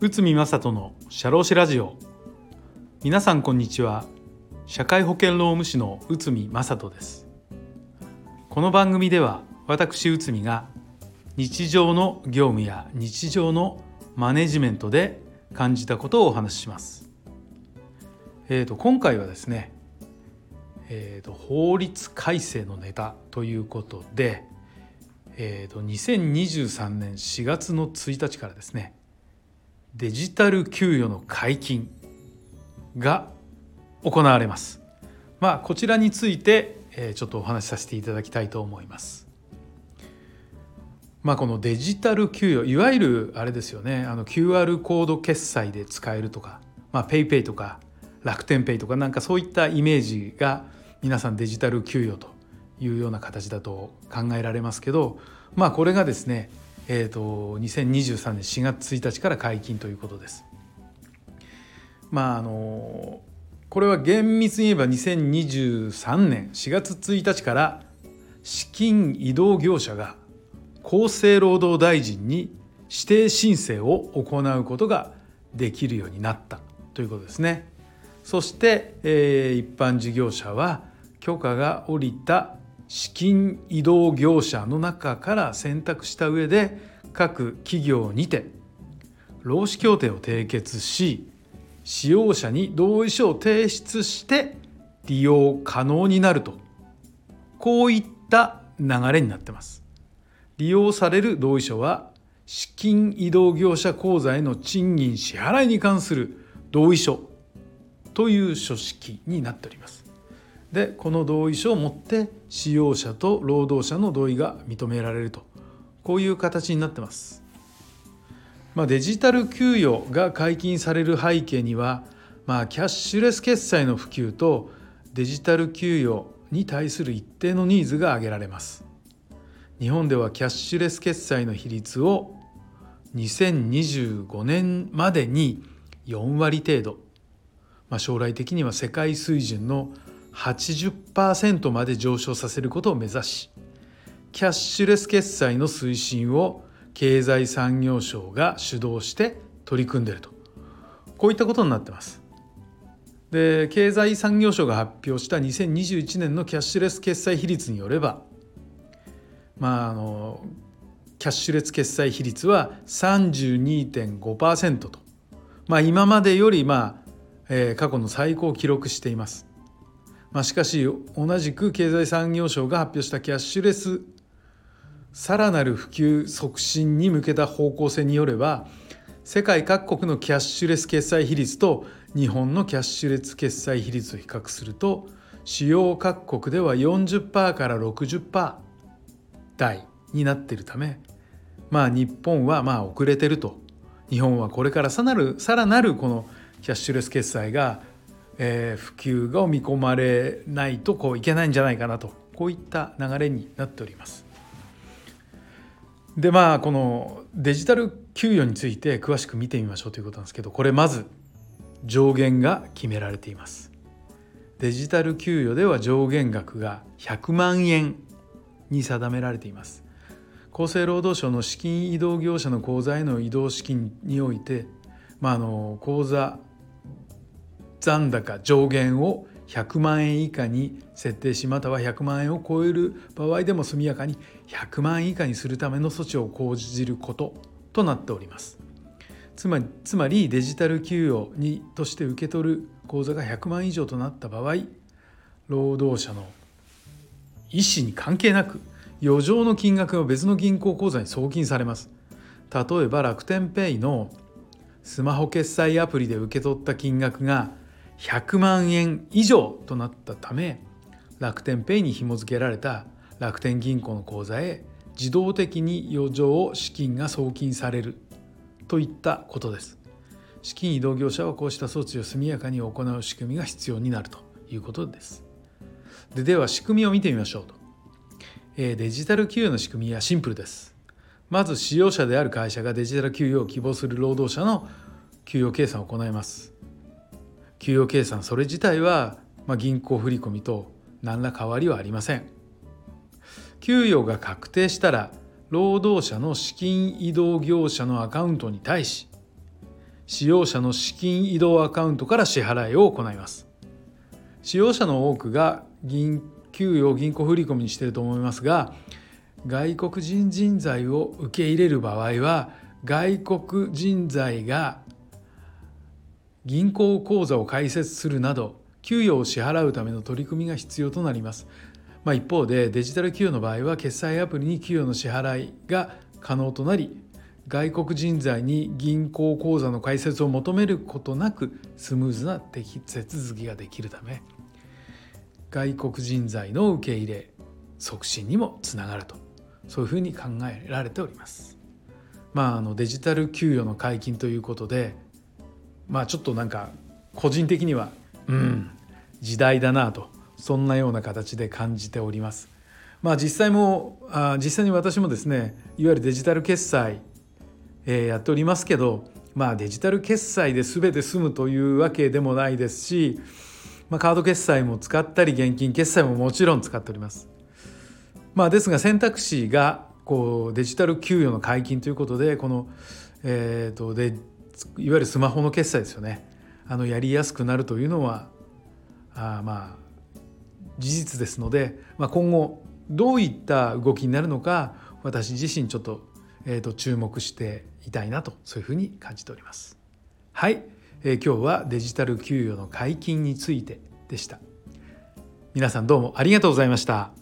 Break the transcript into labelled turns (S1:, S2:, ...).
S1: 宇見正人の社労士ラジオ。皆さんこんにちは。社会保険労務士の宇見正人です。この番組では私宇見が日常の業務や日常のマネジメントで感じたことをお話しします。えーと、今回はですね、えーと、法律改正のネタということで、えーと、と2023年4月の1日からですねデジタル給与の解禁が行われます。まあこちらについて、えー、ちょっとお話しさせていただきたいと思います。まあこのデジタル給与いわゆるあれですよねあの QR コード決済で使えるとか、PayPay とか楽天ペイとかなんかそういったイメージが皆さんデジタル給与というような形だと考えられますけどまあこれがですねえーと、2023年4月1日から解禁ということです。まああのこれは厳密に言えば2023年4月1日から資金移動業者が厚生労働大臣に指定申請を行うことができるようになったということですね。そして、えー、一般事業者は許可が下りた資金移動業者の中から選択した上で各企業にて労使協定を締結し使用者に同意書を提出して利用可能になるとこういった流れになってます利用される同意書は資金移動業者口座への賃金支払いに関する同意書という書式になっております。でこの同意書をもって使用者と労働者の同意が認められるとこういう形になってます。まあ、デジタル給与が解禁される背景には、まあ、キャッシュレス決済の普及とデジタル給与に対する一定のニーズが挙げられます。日本ではキャッシュレス決済の比率を2025年までに4割程度まあ、将来的には世界水準の80%まで上昇させることを目指しキャッシュレス決済の推進を経済産業省が主導して取り組んでいるとこういったことになってます。で経済産業省が発表した2021年のキャッシュレス決済比率によればまああのキャッシュレス決済比率は32.5%と、まあ、今までよりまあえー、過去の最高を記録しています。まあ、しかし同じく経済産業省が発表したキャッシュレスさらなる普及促進に向けた方向性によれば世界各国のキャッシュレス決済比率と日本のキャッシュレス決済比率を比較すると主要各国では40%から60%台になっているためまあ日本はまあ遅れてると。日本はこれからさらなるさらなるこのキャッシュレス決済が、えー、普及が見込まれないとこういけないんじゃないかなとこういった流れになっております。でまあこのデジタル給与について詳しく見てみましょうということなんですけどこれまず上限が決められています。デジタル給与では上限額が100万円に定められています。厚生労働省の資金移動業者の口座への移動資金において、まあ、あの口座残高上限を100万円以下に設定しまたは100万円を超える場合でも速やかに100万円以下にするための措置を講じることとなっております。つまりつまりデジタル給与にとして受け取る口座が100万以上となった場合労働者の意思に関係なく余剰の金額が別の銀行口座に送金されます。例えば楽天ペイのスマホ決済アプリで受け取った金額が100万円以上となったため楽天ペイに紐付けられた楽天銀行の口座へ自動的に余剰資金が送金されるといったことです。資金移動業者はこうした措置を速やかに行う仕組みが必要になるということです。ででは仕組みを見てみましょうと。えデジタル給与の仕組みはシンプルです。まず使用者である会社がデジタル給与を希望する労働者の給与計算を行います。給与計算それ自体は、まあ、銀行振込と何ら変わりはありません。給与が確定したら労働者の資金移動業者のアカウントに対し使用者の資金移動アカウントから支払いを行います。使用者の多くが銀給与を銀行振込にしていると思いますが外国人人材を受け入れる場合は外国人材が銀行口座を開設するなど給与を支払うための取り組みが必要となります。まあ、一方でデジタル給与の場合は決済アプリに給与の支払いが可能となり外国人材に銀行口座の開設を求めることなくスムーズな手続きができるため外国人材の受け入れ促進にもつながるとそういうふうに考えられております。まあ、あのデジタル給与の解禁ということでまあちょっとなんか個人的にはうん時代だなとそんなような形で感じております。まあ実際もあ実際に私もですねいわゆるデジタル決済、えー、やっておりますけどまあデジタル決済で全て済むというわけでもないですし、まあ、カード決済も使ったり現金決済ももちろん使っております。まあ、ですが選択肢がこうデジタル給与の解禁ということでこの、えーと、でいわゆるスマホの決済ですよねあのやりやすくなるというのはあまあ事実ですので、まあ、今後どういった動きになるのか私自身ちょっと,、えーと、注目していたいなとそういうふうに感じております。はい、えー、今日はデジタル給与の解禁についてでした。皆さんどうもありがとうございました。